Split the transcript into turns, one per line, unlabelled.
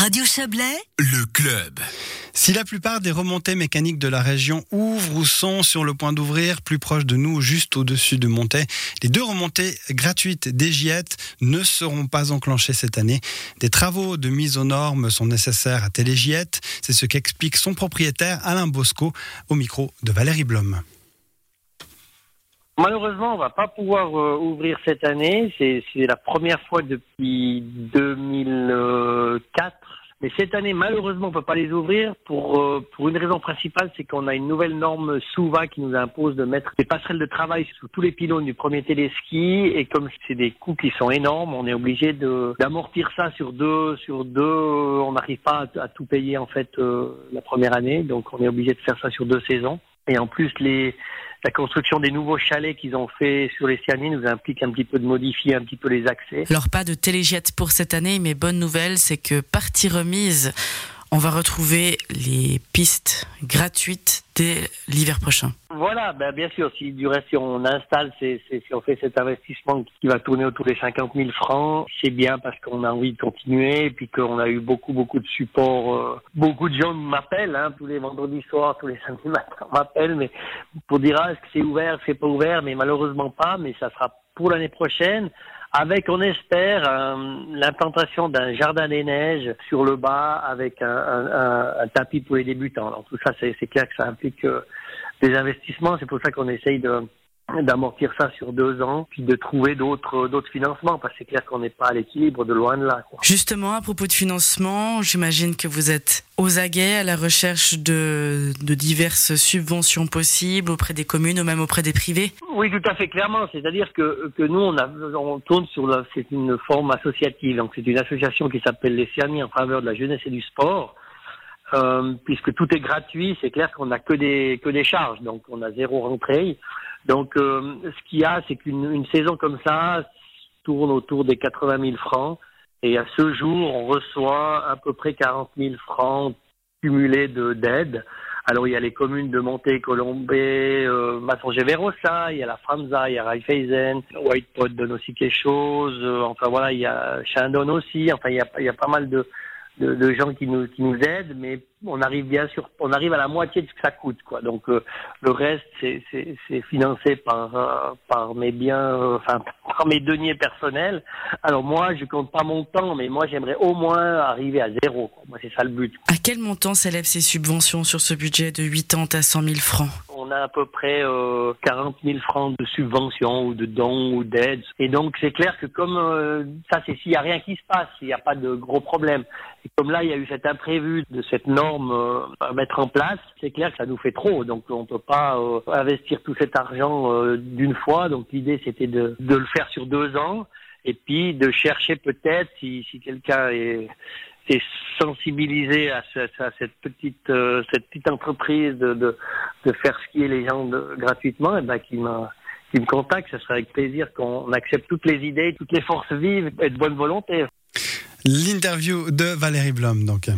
Radio Chablais,
le club.
Si la plupart des remontées mécaniques de la région ouvrent ou sont sur le point d'ouvrir, plus proche de nous, juste au-dessus de Montaix, les deux remontées gratuites des Giettes ne seront pas enclenchées cette année. Des travaux de mise aux normes sont nécessaires à Télégiette. C'est ce qu'explique son propriétaire Alain Bosco au micro de Valérie Blom.
Malheureusement, on va pas pouvoir euh, ouvrir cette année. C'est la première fois depuis 2004. Mais cette année, malheureusement, on peut pas les ouvrir pour euh, pour une raison principale, c'est qu'on a une nouvelle norme SOUVA qui nous impose de mettre des passerelles de travail sous tous les pylônes du premier téléski. Et comme c'est des coûts qui sont énormes, on est obligé de d'amortir ça sur deux sur deux. On n'arrive pas à, tout payer en fait euh, la première année, donc on est obligé de faire ça sur deux saisons. Et en plus, les la construction des nouveaux chalets qu'ils ont fait sur les Cianiers nous implique un petit peu de modifier un petit peu les accès.
Alors pas de téléjet pour cette année, mais bonne nouvelle, c'est que partie remise on va retrouver les pistes gratuites dès l'hiver prochain.
Voilà, ben bien sûr, si du reste, si on installe, si on fait cet investissement qui va tourner autour des 50 000 francs, c'est bien parce qu'on a envie de continuer et puis qu'on a eu beaucoup, beaucoup de support. Euh, beaucoup de gens m'appellent, hein, tous les vendredis soirs, tous les samedis matins m'appellent, mais pour dire, ah, est-ce que c'est ouvert, c'est pas ouvert, mais malheureusement pas, mais ça sera pour l'année prochaine avec, on espère, l'implantation d'un jardin des neiges sur le bas avec un, tapis pour les débutants. Alors tout ça, c'est clair que ça implique euh, des investissements. C'est pour ça qu'on essaye de d'amortir ça sur deux ans, puis de trouver d'autres d'autres financements, parce que c'est clair qu'on n'est pas à l'équilibre de loin de là.
Justement, à propos de financement, j'imagine que vous êtes aux aguets à la recherche de, de diverses subventions possibles auprès des communes ou même auprès des privés.
Oui, tout à fait clairement. C'est-à-dire que, que nous, on, a, on tourne sur la, c'est une forme associative. Donc c'est une association qui s'appelle les CIAMI en faveur de la jeunesse et du sport. Euh, puisque tout est gratuit, c'est clair qu'on n'a que des que des charges, donc on a zéro rentrée. Donc, euh, ce qu'il y a, c'est qu'une saison comme ça tourne autour des 80 000 francs. Et à ce jour, on reçoit à peu près 40 000 francs cumulés d'aide. Alors, il y a les communes de Monté, Colombé, euh, Masson-Gévérosa, il y a la Franza, il y a Raiffeisen, Whitepot donne aussi quelque chose. Euh, enfin, voilà, il y a Chandon aussi. Enfin, il y a, il y a pas mal de, de, gens qui nous, qui nous aident, mais on arrive bien sûr, on arrive à la moitié de ce que ça coûte, quoi. Donc euh, le reste, c'est financé par par mes biens, enfin par mes deniers personnels. Alors moi, je compte pas mon temps, mais moi j'aimerais au moins arriver à zéro. Moi, c'est ça le but.
À quel montant s'élèvent ces subventions sur ce budget de 80 à 100 000 francs?
On a à peu près euh, 40 000 francs de subventions ou de dons ou d'aides. Et donc c'est clair que comme euh, ça, c'est s'il n'y a rien qui se passe, s'il n'y a pas de gros problèmes. Et comme là, il y a eu cet imprévu de cette norme euh, à mettre en place, c'est clair que ça nous fait trop. Donc on ne peut pas euh, investir tout cet argent d'une fois. Donc l'idée, c'était de, de le faire sur deux ans et puis de chercher peut-être si, si quelqu'un est et sensibiliser à, cette petite euh, cette petite entreprise de, de, faire skier les gens gratuitement, et eh ben qui m'a qui me contacte, ce serait avec plaisir qu'on accepte toutes les idées, toutes les forces vives et de bonne volonté.
L'interview de Valérie Blom donc.